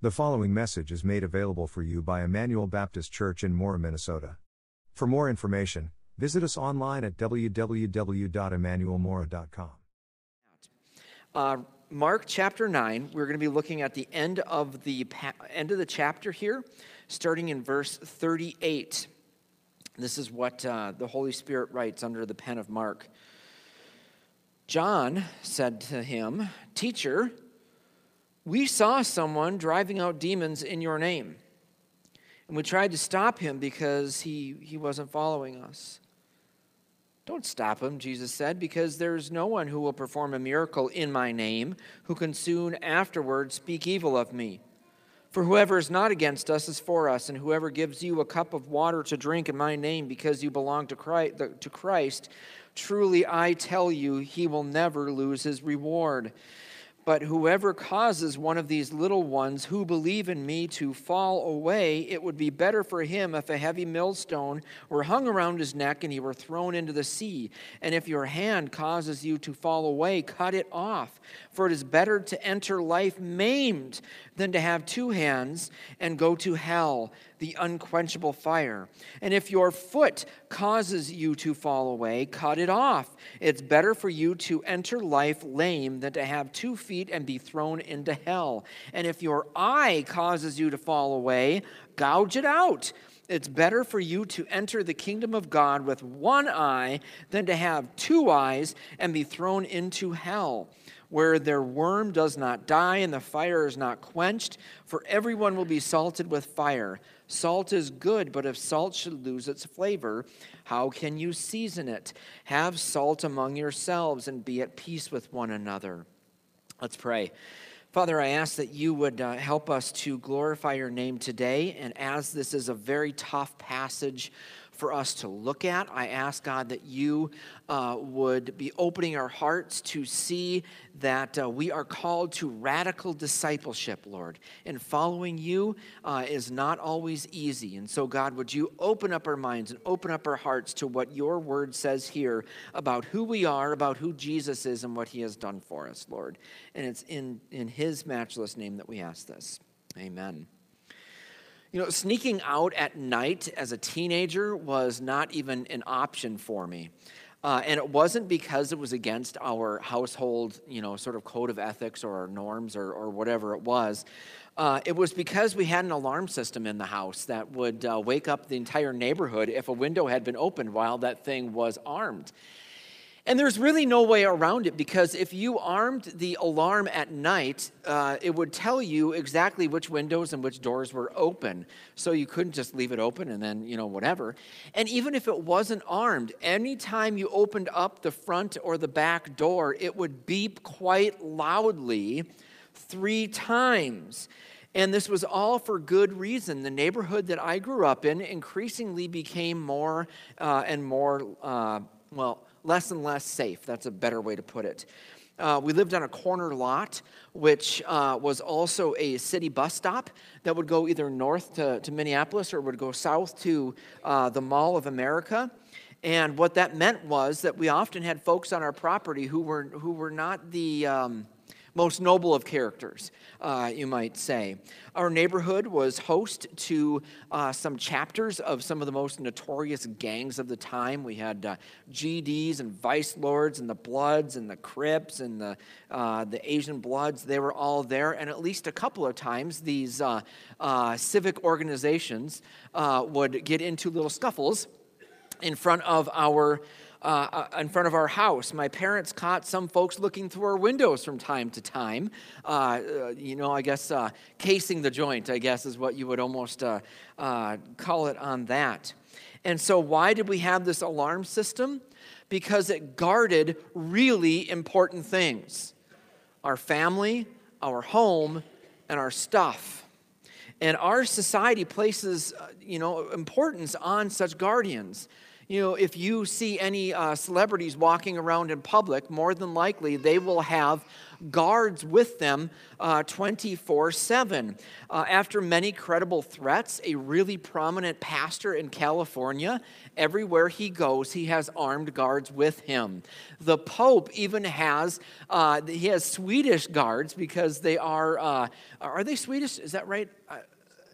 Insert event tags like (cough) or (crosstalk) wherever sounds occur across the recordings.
The following message is made available for you by Emmanuel Baptist Church in Mora, Minnesota. For more information, visit us online at www.emmanuelmora.com. Uh, Mark chapter 9, we're going to be looking at the end of the pa- end of the chapter here, starting in verse 38. This is what uh, the Holy Spirit writes under the pen of Mark. John said to him, Teacher, we saw someone driving out demons in your name. And we tried to stop him because he, he wasn't following us. Don't stop him, Jesus said, because there's no one who will perform a miracle in my name who can soon afterward speak evil of me. For whoever is not against us is for us, and whoever gives you a cup of water to drink in my name because you belong to Christ, to Christ truly I tell you, he will never lose his reward. But whoever causes one of these little ones who believe in me to fall away, it would be better for him if a heavy millstone were hung around his neck and he were thrown into the sea. And if your hand causes you to fall away, cut it off. For it is better to enter life maimed than to have two hands and go to hell the unquenchable fire. And if your foot causes you to fall away, cut it off. It's better for you to enter life lame than to have two feet and be thrown into hell. And if your eye causes you to fall away, gouge it out. It's better for you to enter the kingdom of God with one eye than to have two eyes and be thrown into hell where their worm does not die and the fire is not quenched, for everyone will be salted with fire. Salt is good, but if salt should lose its flavor, how can you season it? Have salt among yourselves and be at peace with one another. Let's pray. Father, I ask that you would uh, help us to glorify your name today. And as this is a very tough passage for us to look at. I ask, God, that you uh, would be opening our hearts to see that uh, we are called to radical discipleship, Lord. And following you uh, is not always easy. And so, God, would you open up our minds and open up our hearts to what your word says here about who we are, about who Jesus is, and what he has done for us, Lord. And it's in, in his matchless name that we ask this. Amen. You know, sneaking out at night as a teenager was not even an option for me. Uh, and it wasn't because it was against our household, you know, sort of code of ethics or norms or, or whatever it was. Uh, it was because we had an alarm system in the house that would uh, wake up the entire neighborhood if a window had been opened while that thing was armed. And there's really no way around it because if you armed the alarm at night, uh, it would tell you exactly which windows and which doors were open. So you couldn't just leave it open and then, you know, whatever. And even if it wasn't armed, anytime you opened up the front or the back door, it would beep quite loudly three times. And this was all for good reason. The neighborhood that I grew up in increasingly became more uh, and more, uh, well, less and less safe. That's a better way to put it. Uh, we lived on a corner lot, which uh, was also a city bus stop that would go either north to, to Minneapolis or would go south to uh, the Mall of America. And what that meant was that we often had folks on our property who were, who were not the. Um, most noble of characters, uh, you might say. Our neighborhood was host to uh, some chapters of some of the most notorious gangs of the time. We had uh, GDs and Vice Lords and the Bloods and the Crips and the, uh, the Asian Bloods. They were all there. And at least a couple of times, these uh, uh, civic organizations would get into little scuffles in front of our uh, uh, in front of our house. My parents caught some folks looking through our windows from time to time. Uh, uh you know, I guess uh, casing the joint, I guess, is what you would almost uh, call it on that. And so, why did we have this alarm system? Because it guarded really important things our family, our home, and our stuff. And our society places, you know, importance on such guardians You know, if you see any uh, celebrities walking around in public, more than likely they will have guards with them uh, 24 uh, 7. Uh, after many credible threats, a really prominent pastor in California, everywhere he goes, he has armed guards with him. The Pope even has, uh, he has Swedish guards because they are, uh, are they Swedish? Is that right?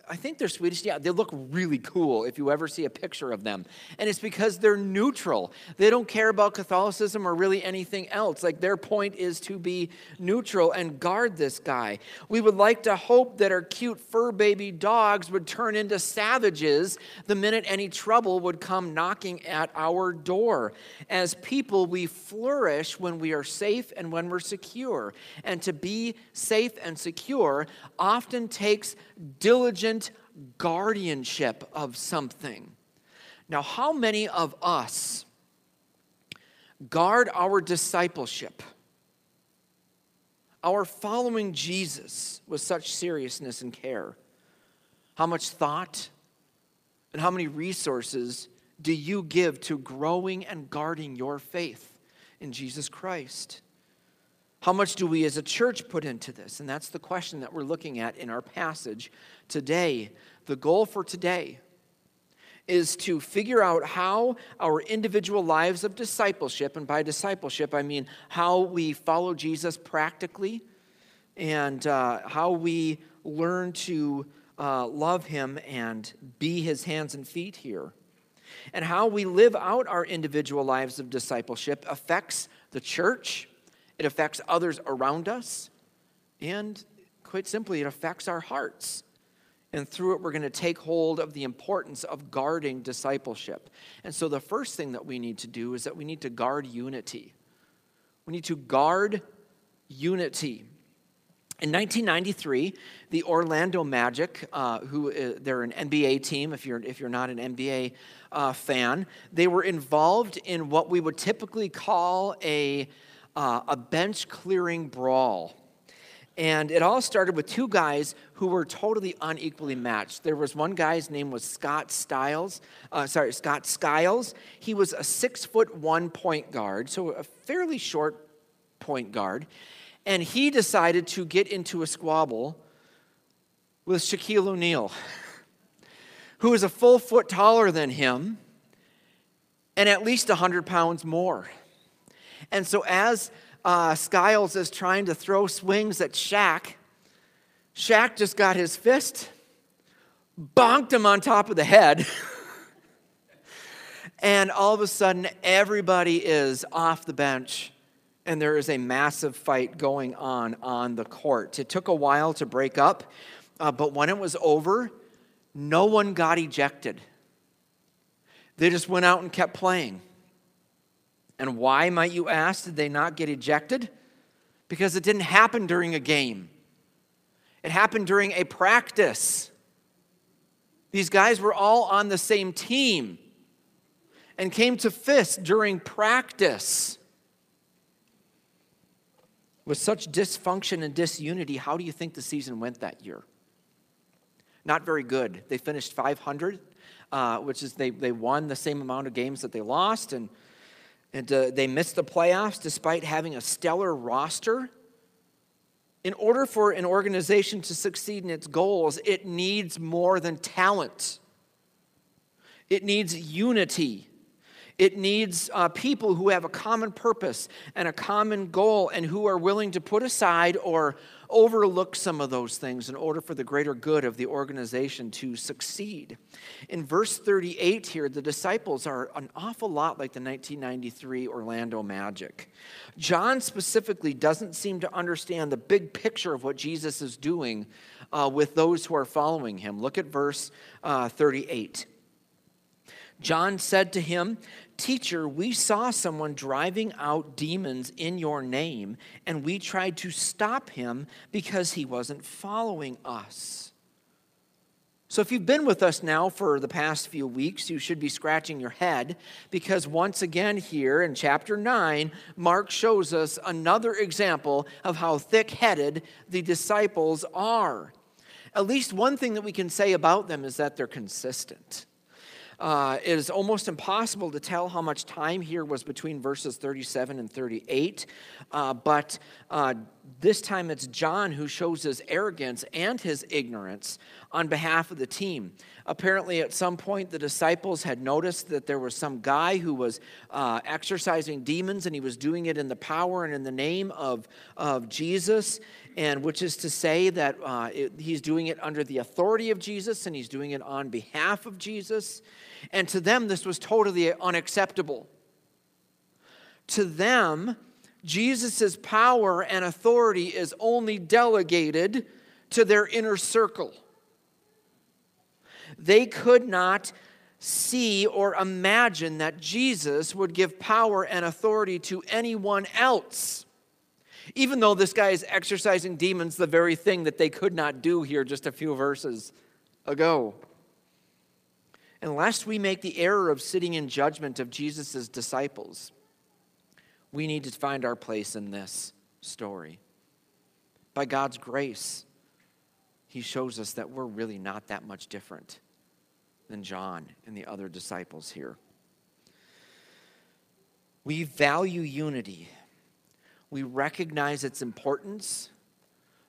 I think they're Swedish. Yeah, they look really cool if you ever see a picture of them. And it's because they're neutral. They don't care about Catholicism or really anything else. Like their point is to be neutral and guard this guy. We would like to hope that our cute fur baby dogs would turn into savages the minute any trouble would come knocking at our door. As people, we flourish when we are safe and when we're secure. And to be safe and secure often takes diligent guardianship of something. Now, how many of us guard our discipleship, our following Jesus with such seriousness and care? How much thought and how many resources do you give to growing and guarding your faith in Jesus Christ? How much do we as a church put into this? And that's the question that we're looking at in our passage today. The goal for today is to figure out how our individual lives of discipleship, and by discipleship, I mean how we follow Jesus practically and uh, how we learn to uh, love him and be his hands and feet here. And how we live out our individual lives of discipleship affects the church it affects others around us, and quite simply, it affects our hearts. And through it, we're going to take hold of the importance of guarding discipleship. And so, the first thing that we need to do is that we need to guard unity. We need to guard unity. In 1993, the Orlando Magic, uh, who uh, they're an NBA team, if you're, if you're not an NBA uh, fan, they were involved in what we would typically call a uh, a bench clearing brawl. And it all started with two guys who were totally unequally matched. There was one guy's name was Scott Styles, uh, sorry, Scott Skiles. He was a six foot one point guard, so a fairly short point guard. And he decided to get into a squabble with Shaquille O'Neal, (laughs) who is a full foot taller than him and at least 100 pounds more. And so, as uh, Skiles is trying to throw swings at Shaq, Shaq just got his fist, bonked him on top of the head. (laughs) and all of a sudden, everybody is off the bench and there is a massive fight going on on the court. It took a while to break up, uh, but when it was over, no one got ejected. They just went out and kept playing. And why, might you ask, did they not get ejected? Because it didn't happen during a game, it happened during a practice. These guys were all on the same team and came to fists during practice. With such dysfunction and disunity, how do you think the season went that year? Not very good. They finished 500, uh, which is they, they won the same amount of games that they lost, and and uh, they missed the playoffs despite having a stellar roster. In order for an organization to succeed in its goals, it needs more than talent. It needs unity. It needs uh, people who have a common purpose and a common goal and who are willing to put aside or overlook some of those things in order for the greater good of the organization to succeed. In verse 38 here, the disciples are an awful lot like the 1993 Orlando Magic. John specifically doesn't seem to understand the big picture of what Jesus is doing uh, with those who are following him. Look at verse uh, 38. John said to him, Teacher, we saw someone driving out demons in your name, and we tried to stop him because he wasn't following us. So, if you've been with us now for the past few weeks, you should be scratching your head because once again, here in chapter 9, Mark shows us another example of how thick headed the disciples are. At least one thing that we can say about them is that they're consistent. Uh, it is almost impossible to tell how much time here was between verses 37 and 38, uh, but uh, this time it's John who shows his arrogance and his ignorance on behalf of the team. Apparently, at some point, the disciples had noticed that there was some guy who was uh, exorcising demons, and he was doing it in the power and in the name of, of Jesus, and which is to say that uh, it, he's doing it under the authority of Jesus and he's doing it on behalf of Jesus. And to them, this was totally unacceptable. To them, Jesus' power and authority is only delegated to their inner circle. They could not see or imagine that Jesus would give power and authority to anyone else. Even though this guy is exorcising demons, the very thing that they could not do here just a few verses ago. Unless we make the error of sitting in judgment of Jesus' disciples, we need to find our place in this story. By God's grace, He shows us that we're really not that much different than John and the other disciples here. We value unity, we recognize its importance,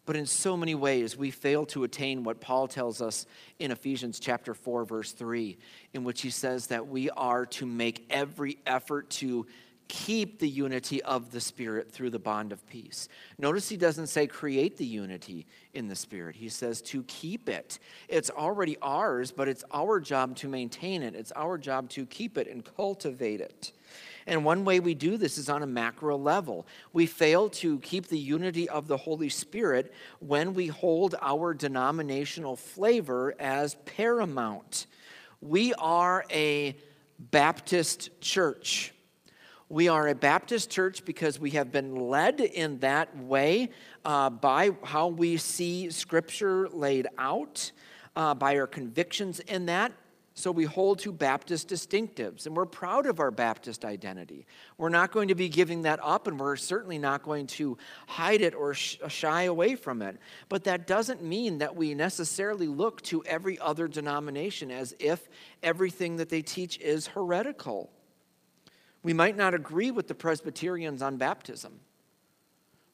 but in so many ways we fail to attain what Paul tells us in Ephesians chapter 4 verse 3 in which he says that we are to make every effort to keep the unity of the Spirit through the bond of peace. Notice he doesn't say create the unity in the Spirit, he says to keep it. It's already ours, but it's our job to maintain it, it's our job to keep it and cultivate it. And one way we do this is on a macro level. We fail to keep the unity of the Holy Spirit when we hold our denominational flavor as paramount. We are a Baptist church. We are a Baptist church because we have been led in that way uh, by how we see Scripture laid out, uh, by our convictions in that. So we hold to Baptist distinctives, and we're proud of our Baptist identity. We're not going to be giving that up, and we're certainly not going to hide it or shy away from it. But that doesn't mean that we necessarily look to every other denomination as if everything that they teach is heretical. We might not agree with the Presbyterians on baptism.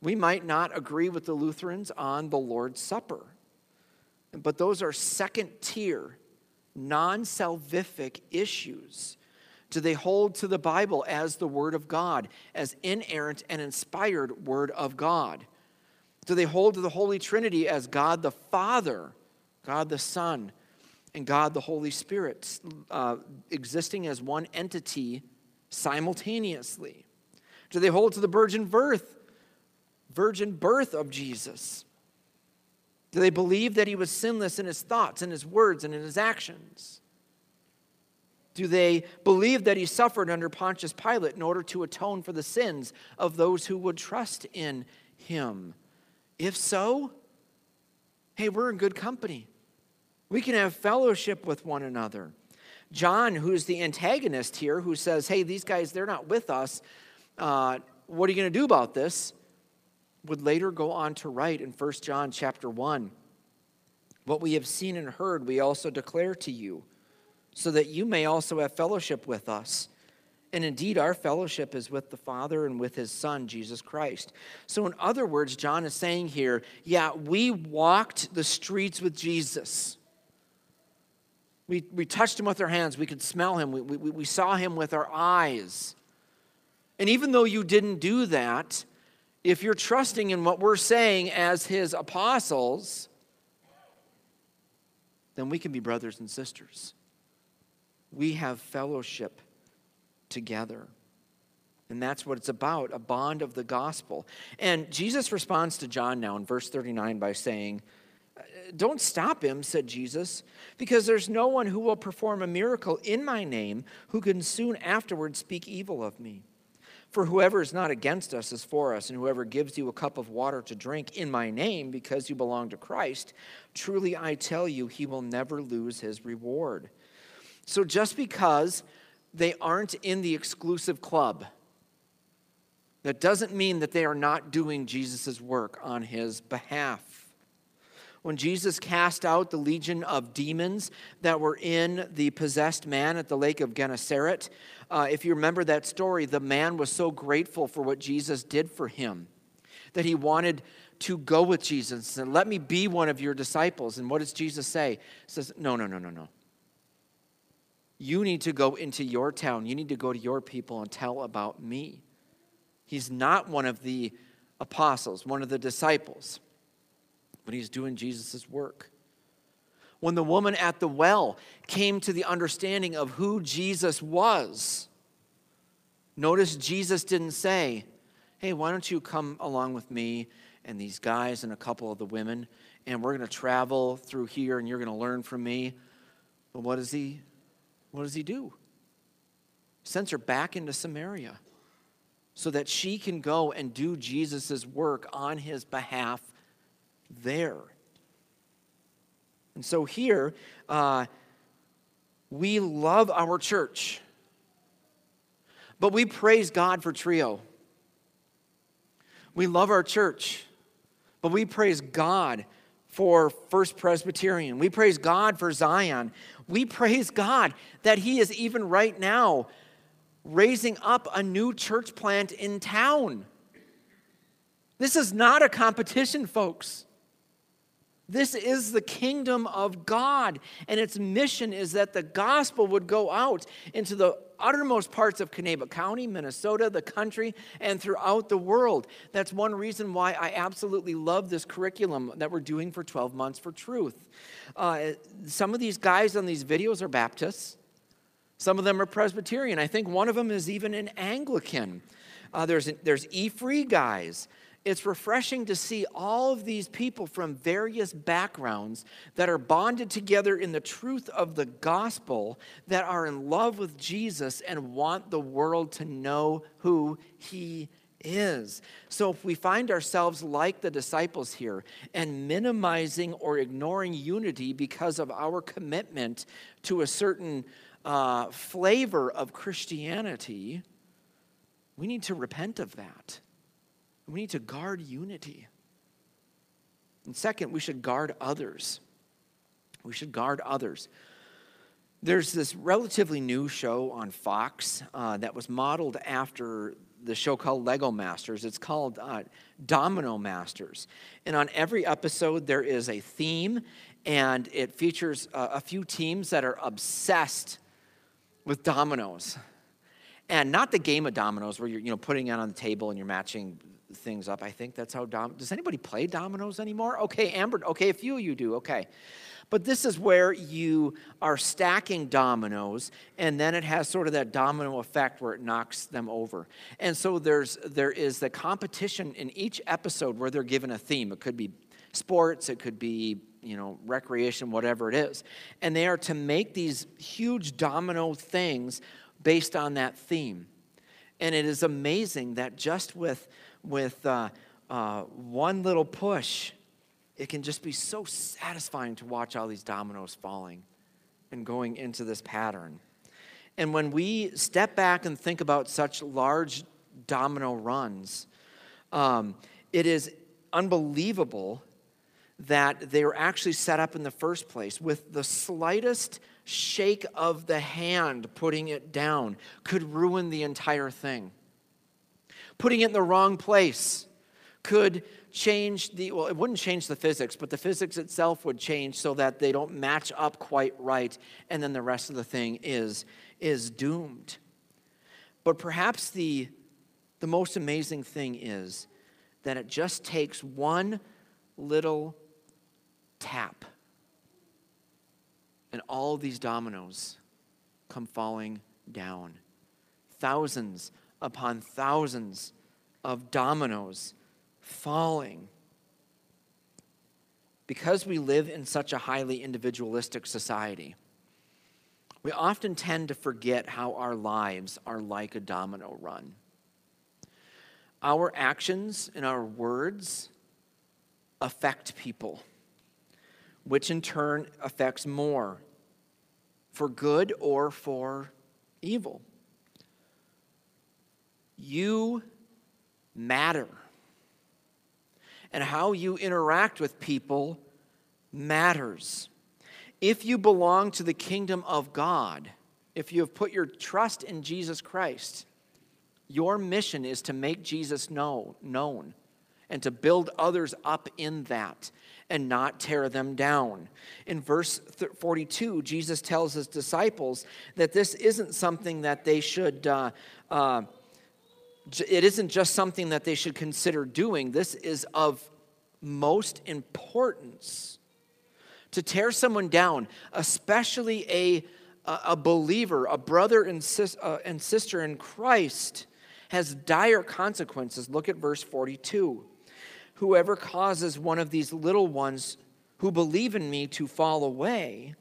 We might not agree with the Lutherans on the Lord's Supper. But those are second tier, non salvific issues. Do they hold to the Bible as the Word of God, as inerrant and inspired Word of God? Do they hold to the Holy Trinity as God the Father, God the Son, and God the Holy Spirit, uh, existing as one entity simultaneously? Do they hold to the virgin birth, virgin birth of Jesus? Do they believe that he was sinless in his thoughts, in his words, and in his actions? Do they believe that he suffered under Pontius Pilate in order to atone for the sins of those who would trust in him? If so, hey, we're in good company. We can have fellowship with one another. John, who's the antagonist here, who says, hey, these guys, they're not with us. Uh, what are you going to do about this? Would later go on to write in 1 John chapter 1 What we have seen and heard, we also declare to you, so that you may also have fellowship with us. And indeed, our fellowship is with the Father and with his Son, Jesus Christ. So, in other words, John is saying here, yeah, we walked the streets with Jesus. We, we touched him with our hands. We could smell him. We, we, we saw him with our eyes. And even though you didn't do that, if you're trusting in what we're saying as his apostles, then we can be brothers and sisters. We have fellowship together. And that's what it's about a bond of the gospel. And Jesus responds to John now in verse 39 by saying, don't stop him, said Jesus, because there's no one who will perform a miracle in my name who can soon afterward speak evil of me. For whoever is not against us is for us, and whoever gives you a cup of water to drink in my name because you belong to Christ, truly I tell you, he will never lose his reward. So just because they aren't in the exclusive club, that doesn't mean that they are not doing Jesus' work on his behalf. When Jesus cast out the legion of demons that were in the possessed man at the lake of Gennesaret, uh, if you remember that story, the man was so grateful for what Jesus did for him that he wanted to go with Jesus and let me be one of your disciples. And what does Jesus say? He says, No, no, no, no, no. You need to go into your town. You need to go to your people and tell about me. He's not one of the apostles, one of the disciples, but he's doing Jesus' work. When the woman at the well came to the understanding of who Jesus was, notice Jesus didn't say, Hey, why don't you come along with me and these guys and a couple of the women, and we're going to travel through here and you're going to learn from me. But what does he what does he do? Sends her back into Samaria so that she can go and do Jesus' work on his behalf there. And so here, uh, we love our church, but we praise God for Trio. We love our church. But we praise God for First Presbyterian. We praise God for Zion. We praise God that He is even right now raising up a new church plant in town. This is not a competition, folks. This is the kingdom of God, and its mission is that the gospel would go out into the uttermost parts of Kanabec County, Minnesota, the country, and throughout the world. That's one reason why I absolutely love this curriculum that we're doing for 12 months for truth. Uh, some of these guys on these videos are Baptists, some of them are Presbyterian. I think one of them is even an Anglican. Uh, there's, there's E free guys it's refreshing to see all of these people from various backgrounds that are bonded together in the truth of the gospel, that are in love with Jesus and want the world to know who he is. So if we find ourselves like the disciples here and minimizing or ignoring unity because of our commitment to a certain uh, flavor of Christianity, we need to repent of that. We need to guard unity. And second, we should guard others. We should guard others. There's this relatively new show on Fox uh, that was modeled after the show called Lego Masters. It's called uh, Domino Masters. And on every episode, there is a theme, and it features uh, a few teams that are obsessed with dominoes. And not the game of dominoes where you're you know, putting it on the table and you're matching things up. I think that's how dom- does anybody play dominoes anymore? Okay, Amber. Okay, a few of you do. Okay. But this is where you are stacking dominoes, and then it has sort of that domino effect where it knocks them over. And so there's there is the competition in each episode where they're given a theme. It could be sports, it could be you know recreation, whatever it is, and they are to make these huge domino things based on that theme. And it is amazing that just with with uh, uh, one little push, it can just be so satisfying to watch all these dominoes falling and going into this pattern. And when we step back and think about such large domino runs, um, it is unbelievable that they were actually set up in the first place with the slightest shake of the hand putting it down could ruin the entire thing putting it in the wrong place could change the, well, it wouldn't change the physics, but the physics itself would change so that they don't match up quite right, and then the rest of the thing is, is doomed. But perhaps the, the most amazing thing is that it just takes one little tap, and all these dominoes come falling down. Thousands upon thousands of dominoes falling. Because we live in such a highly individualistic society, we often tend to forget how our lives are like a domino run. Our actions and our words affect people, which in turn affects more for good or for evil. You matter. And how you interact with people matters. If you belong to the kingdom of God, if you have put your trust in Jesus Christ, your mission is to make Jesus know, known and to build others up in that and not tear them down. In verse 42, Jesus tells his disciples that this isn't something that they should, uh, uh, it isn't just something that they should consider doing. This is of most importance. To tear someone down, especially a, a believer, a brother and, sis, uh, and sister in Christ, has dire consequences. Look at verse 42. Whoever causes one of these little ones who believe in me to fall away,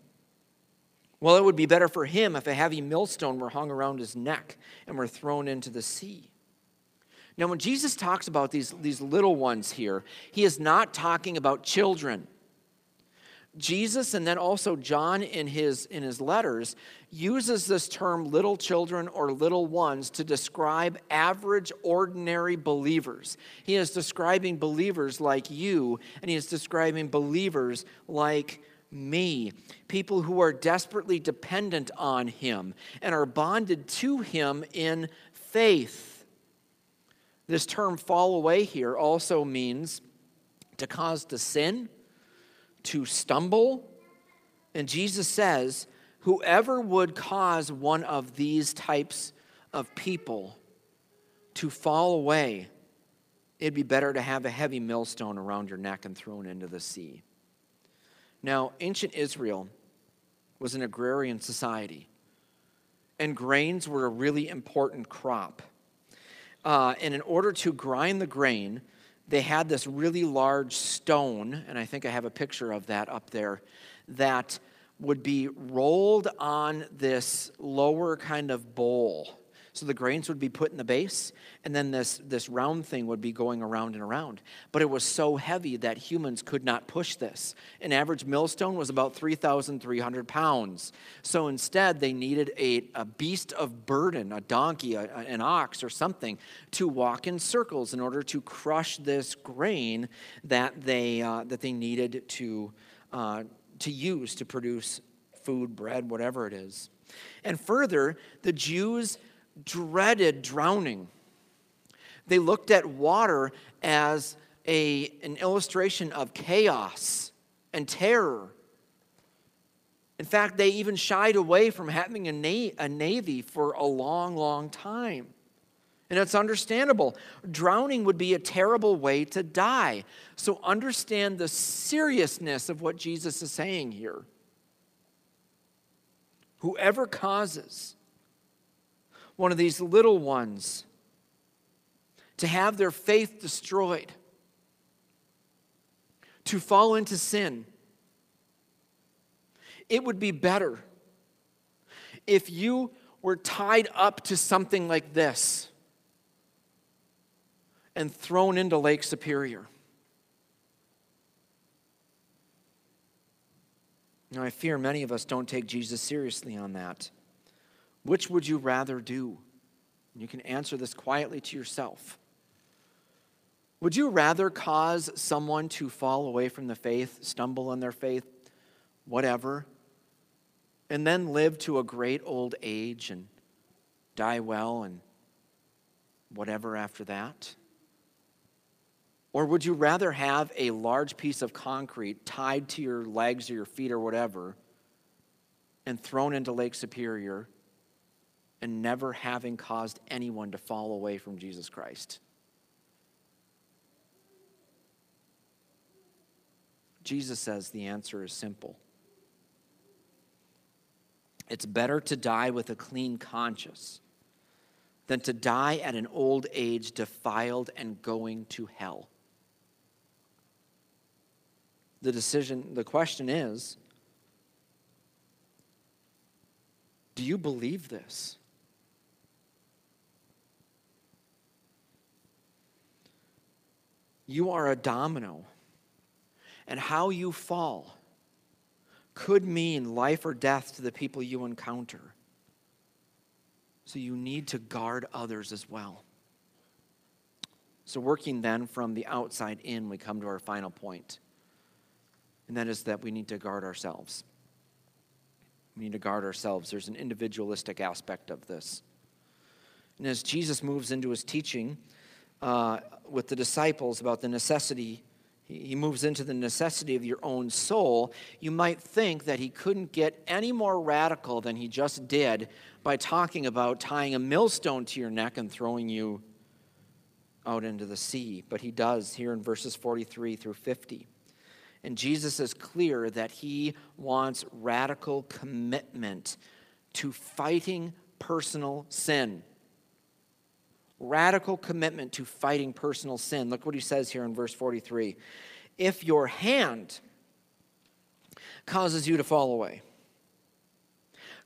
well, it would be better for him if a heavy millstone were hung around his neck and were thrown into the sea. Now, when Jesus talks about these, these little ones here, he is not talking about children. Jesus and then also John in his, in his letters uses this term little children or little ones to describe average, ordinary believers. He is describing believers like you, and he is describing believers like me, people who are desperately dependent on him and are bonded to him in faith. This term fall away here also means to cause to sin to stumble. And Jesus says, whoever would cause one of these types of people to fall away, it'd be better to have a heavy millstone around your neck and thrown into the sea. Now, ancient Israel was an agrarian society, and grains were a really important crop. Uh, and in order to grind the grain, they had this really large stone, and I think I have a picture of that up there, that would be rolled on this lower kind of bowl. So the grains would be put in the base, and then this, this round thing would be going around and around. But it was so heavy that humans could not push this. An average millstone was about 3,300 pounds. So instead, they needed a, a beast of burden, a donkey, a, an ox, or something, to walk in circles in order to crush this grain that they, uh, that they needed to, uh, to use to produce food, bread, whatever it is. And further, the Jews dreaded drowning. They looked at water as a, an illustration of chaos and terror. In fact, they even shied away from having a, na- a navy for a long, long time. And it's understandable. Drowning would be a terrible way to die. So understand the seriousness of what Jesus is saying here. Whoever causes one of these little ones to have their faith destroyed, to fall into sin. It would be better if you were tied up to something like this and thrown into Lake Superior. Now, I fear many of us don't take Jesus seriously on that. Which would you rather do? You can answer this quietly to yourself. Would you rather cause someone to fall away from the faith, stumble in their faith, whatever, and then live to a great old age and die well and whatever after that? Or would you rather have a large piece of concrete tied to your legs or your feet or whatever and thrown into Lake Superior? And never having caused anyone to fall away from Jesus Christ. Jesus says the answer is simple. It's better to die with a clean conscience than to die at an old age defiled and going to hell. The decision, the question is do you believe this? You are a domino. And how you fall could mean life or death to the people you encounter. So you need to guard others as well. So, working then from the outside in, we come to our final point. and that is that we need to guard ourselves. We need to guard ourselves. There's an individualistic aspect of this. And as Jesus moves into his teaching uh, with the disciples about the necessity, he moves into the necessity of your own soul, you might think that he couldn't get any more radical than he just did by talking about tying a millstone to your neck and throwing you out into the sea. But he does here in verses 43 through 50. And Jesus is clear that he wants radical commitment to fighting personal sin. Radical commitment to fighting personal sin. Look what he says here in verse 43. If your hand causes you to fall away,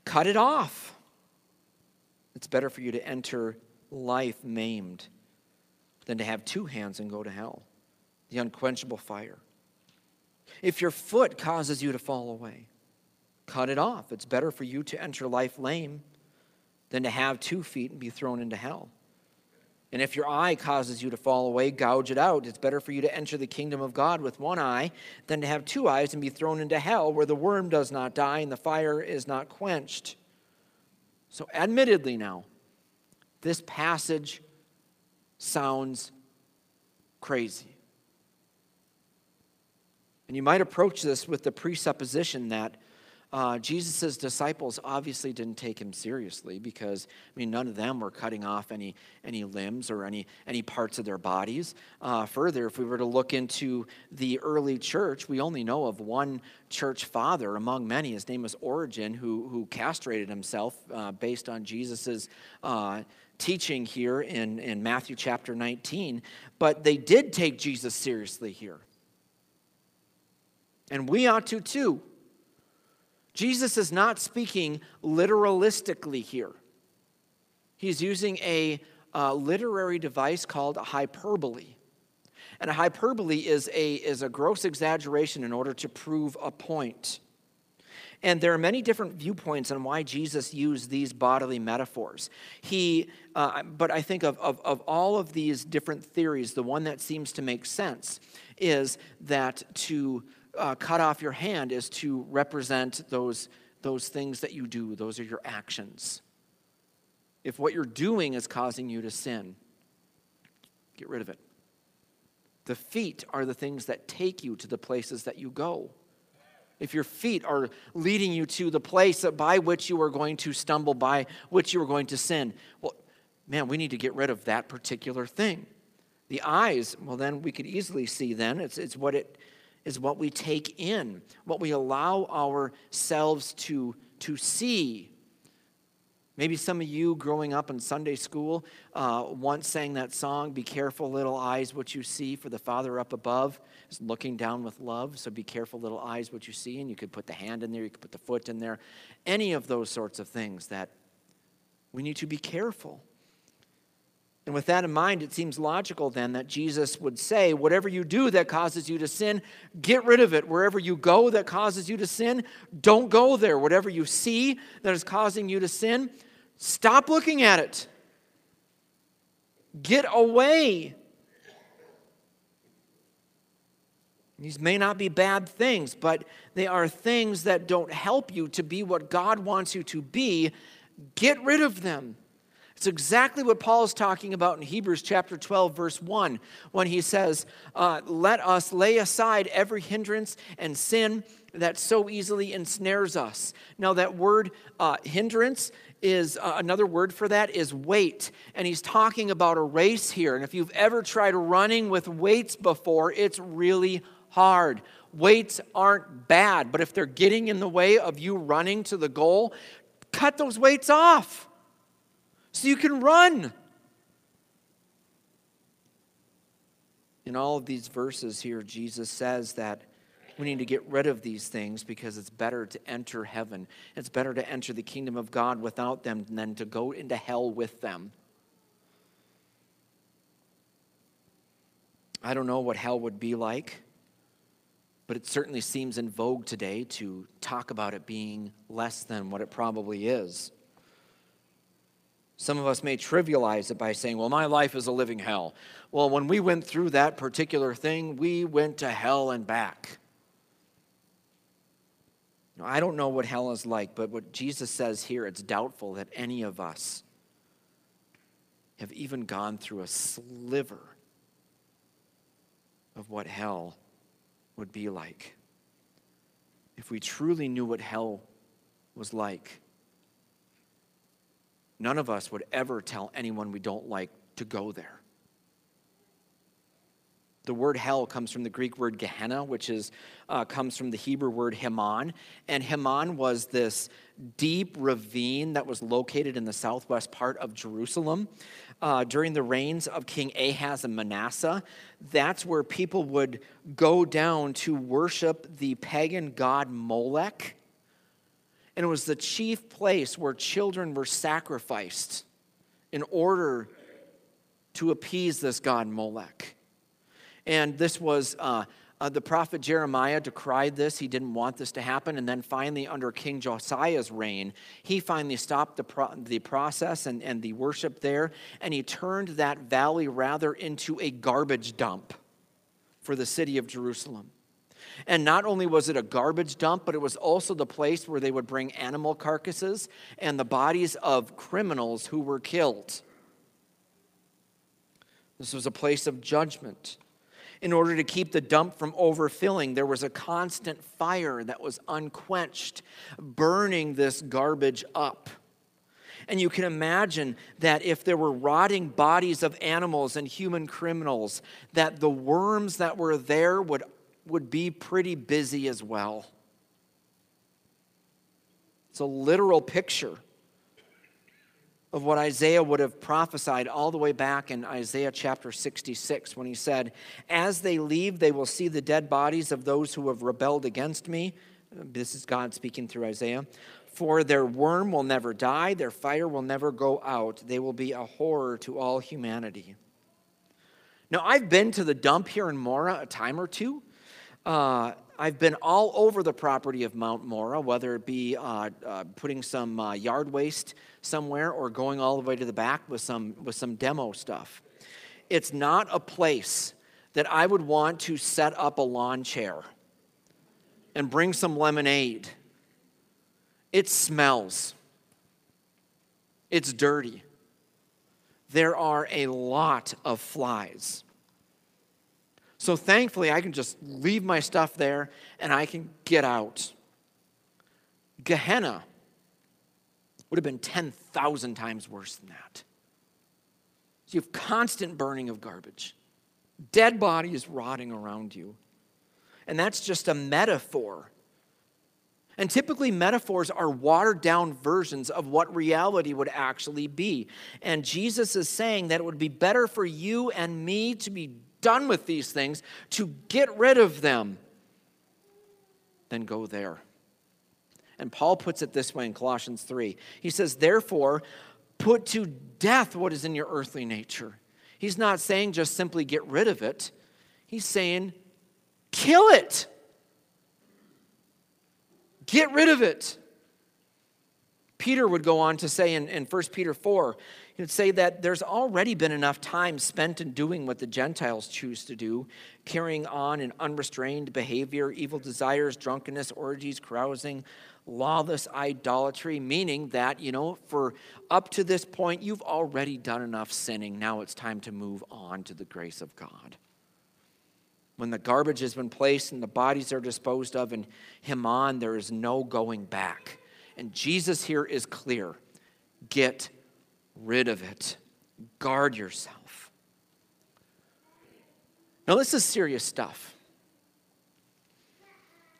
cut it off. It's better for you to enter life maimed than to have two hands and go to hell, the unquenchable fire. If your foot causes you to fall away, cut it off. It's better for you to enter life lame than to have two feet and be thrown into hell. And if your eye causes you to fall away, gouge it out. It's better for you to enter the kingdom of God with one eye than to have two eyes and be thrown into hell where the worm does not die and the fire is not quenched. So, admittedly, now, this passage sounds crazy. And you might approach this with the presupposition that uh, Jesus' disciples obviously didn't take him seriously because, I mean, none of them were cutting off any, any limbs or any, any parts of their bodies. Uh, further, if we were to look into the early church, we only know of one church father among many. His name was Origen, who, who castrated himself uh, based on Jesus' uh, teaching here in, in Matthew chapter 19. But they did take Jesus seriously here. And we ought to too. Jesus is not speaking literalistically here. He's using a uh, literary device called hyperbole. And a hyperbole is a, is a gross exaggeration in order to prove a point. And there are many different viewpoints on why Jesus used these bodily metaphors. He, uh, but I think of, of, of all of these different theories, the one that seems to make sense is that to uh, cut off your hand is to represent those, those things that you do, those are your actions. If what you're doing is causing you to sin, get rid of it. The feet are the things that take you to the places that you go. If your feet are leading you to the place by which you are going to stumble, by which you are going to sin, well, man, we need to get rid of that particular thing. The eyes, well, then we could easily see then, it's, it's what it is what we take in, what we allow ourselves to, to see. Maybe some of you growing up in Sunday school uh, once sang that song, Be careful, little eyes, what you see, for the Father up above is looking down with love. So be careful, little eyes, what you see. And you could put the hand in there, you could put the foot in there. Any of those sorts of things that we need to be careful. And with that in mind, it seems logical then that Jesus would say, Whatever you do that causes you to sin, get rid of it. Wherever you go that causes you to sin, don't go there. Whatever you see that is causing you to sin, stop looking at it. Get away. These may not be bad things, but they are things that don't help you to be what God wants you to be. Get rid of them. It's exactly what Paul is talking about in Hebrews chapter 12, verse 1, when he says, uh, Let us lay aside every hindrance and sin that so easily ensnares us. Now, that word uh, hindrance is uh, another word for that is weight. And he's talking about a race here. And if you've ever tried running with weights before, it's really hard. Weights aren't bad, but if they're getting in the way of you running to the goal, cut those weights off so you can run. In all of these verses here, Jesus says that we need to get rid of these things because it's better to enter heaven. It's better to enter the kingdom of God without them than to go into hell with them. I don't know what hell would be like, but it certainly seems in vogue today to talk about it being less than what it probably is. Some of us may trivialize it by saying, well, my life is a living hell. Well, when we went through that particular thing, we went to hell and back. Now, I don't know what hell is like, but what Jesus says here, it's doubtful that any of us have even gone through a sliver of what hell would be like. If we truly knew what hell was like, none of us would ever tell anyone we don't like to go there. The word hell comes from the Greek word Gehenna, which is, uh, comes from the Hebrew word Hinnom. And Hinnom was this deep ravine that was located in the southwest part of Jerusalem uh, during the reigns of King Ahaz and Manasseh. That's where people would go down to worship the pagan god Molech. And it was the chief place where children were sacrificed in order to appease this god Molech. And this was uh, uh, the prophet Jeremiah decried this. He didn't want this to happen. And then finally, under King Josiah's reign, he finally stopped the, pro- the process and, and the worship there. And he turned that valley rather into a garbage dump for the city of Jerusalem. And not only was it a garbage dump, but it was also the place where they would bring animal carcasses and the bodies of criminals who were killed. This was a place of judgment in order to keep the dump from overfilling. There was a constant fire that was unquenched, burning this garbage up. And you can imagine that if there were rotting bodies of animals and human criminals, that the worms that were there would, would be pretty busy as well. It's a literal picture of what Isaiah would have prophesied all the way back in Isaiah chapter 66 when he said, As they leave, they will see the dead bodies of those who have rebelled against me. This is God speaking through Isaiah. For their worm will never die, their fire will never go out. They will be a horror to all humanity. Now, I've been to the dump here in Mora a time or two. Uh, I've been all over the property of Mount Mora, whether it be uh, uh, putting some uh, yard waste somewhere or going all the way to the back with some, with some demo stuff. It's not a place that I would want to set up a lawn chair and bring some lemonade. It smells, it's dirty. There are a lot of flies. So thankfully, I can just leave my stuff there and I can get out. Gehenna would have been 10,000 times worse than that. So you have constant burning of garbage, dead bodies rotting around you. And that's just a metaphor. And typically, metaphors are watered down versions of what reality would actually be. And Jesus is saying that it would be better for you and me to be done with these things, to get rid of them, then go there. And Paul puts it this way in Colossians 3. He says, Therefore, put to death what is in your earthly nature. He's not saying just simply get rid of it, he's saying kill it. Get rid of it. Peter would go on to say in, in 1 Peter 4, he would say that there's already been enough time spent in doing what the Gentiles choose to do, carrying on in unrestrained behavior, evil desires, drunkenness, orgies, carousing, lawless idolatry, meaning that, you know, for up to this point, you've already done enough sinning. Now it's time to move on to the grace of God. When the garbage has been placed and the bodies are disposed of in Hinnom, there is no going back. And Jesus here is clear get rid of it. Guard yourself. Now, this is serious stuff.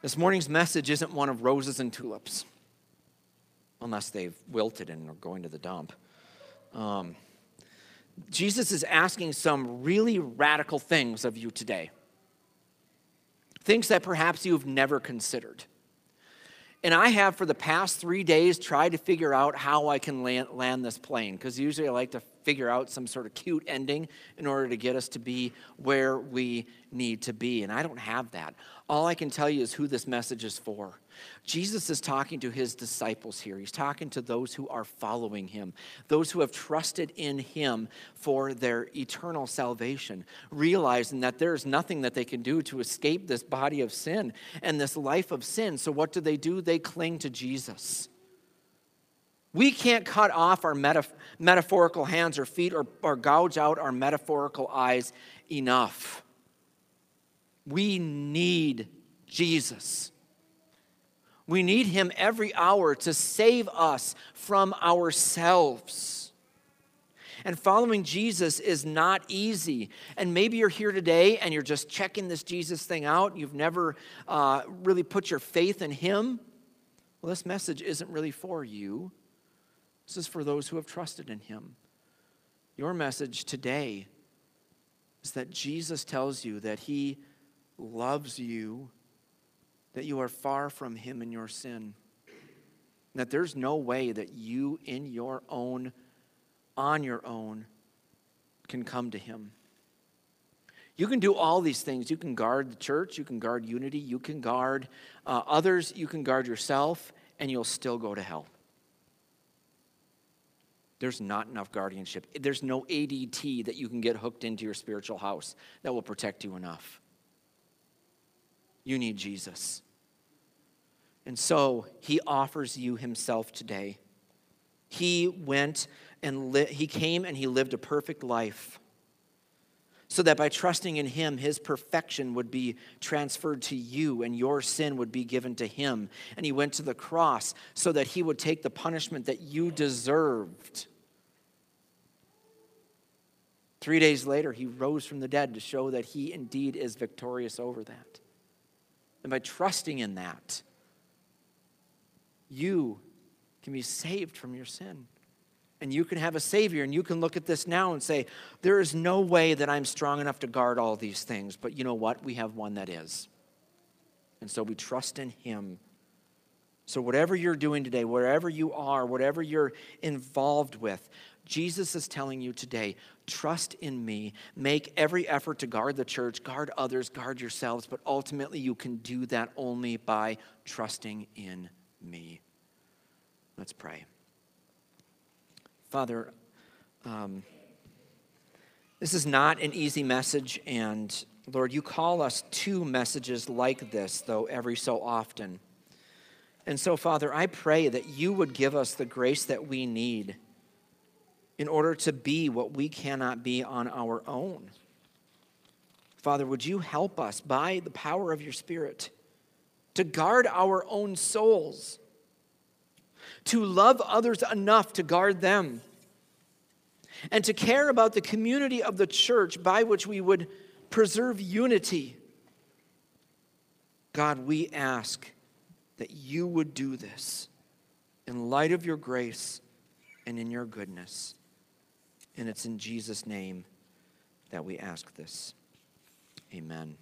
This morning's message isn't one of roses and tulips, unless they've wilted and are going to the dump. Um, Jesus is asking some really radical things of you today, things that perhaps you've never considered. And I have for the past three days tried to figure out how I can land, land this plane, because usually I like to figure out some sort of cute ending in order to get us to be where we need to be. And I don't have that. All I can tell you is who this message is for. Jesus is talking to his disciples here. He's talking to those who are following him, those who have trusted in him for their eternal salvation, realizing that there's nothing that they can do to escape this body of sin and this life of sin. So, what do they do? They cling to Jesus. We can't cut off our metaphorical hands or feet or, or gouge out our metaphorical eyes enough. We need Jesus. We need Him every hour to save us from ourselves. And following Jesus is not easy. And maybe you're here today and you're just checking this Jesus thing out. You've never uh, really put your faith in Him. Well, this message isn't really for you. This is for those who have trusted in Him. Your message today is that Jesus tells you that He loves you that you are far from Him in your sin. That there's no way that you, in your own, on your own, can come to Him. You can do all these things. You can guard the church, you can guard unity, you can guard uh, others, you can guard yourself, and you'll still go to hell. There's not enough guardianship. There's no ADT that you can get hooked into your spiritual house that will protect you enough. You need Jesus. And so he offers you himself today. He went and li- he came and he lived a perfect life so that by trusting in him, his perfection would be transferred to you and your sin would be given to him. And he went to the cross so that he would take the punishment that you deserved. Three days later, he rose from the dead to show that he indeed is victorious over that. And by trusting in that, you can be saved from your sin. And you can have a Savior, and you can look at this now and say, There is no way that I'm strong enough to guard all these things. But you know what? We have one that is. And so we trust in Him. So, whatever you're doing today, wherever you are, whatever you're involved with, Jesus is telling you today trust in me. Make every effort to guard the church, guard others, guard yourselves. But ultimately, you can do that only by trusting in me. Let's pray. Father, um, this is not an easy message, and Lord, you call us to messages like this, though, every so often. And so, Father, I pray that you would give us the grace that we need in order to be what we cannot be on our own. Father, would you help us by the power of your Spirit to guard our own souls, to love others enough to guard them, and to care about the community of the church by which we would preserve unity. God, we ask that you would do this in light of your grace and in your goodness. And it's in Jesus' name that we ask this. Amen.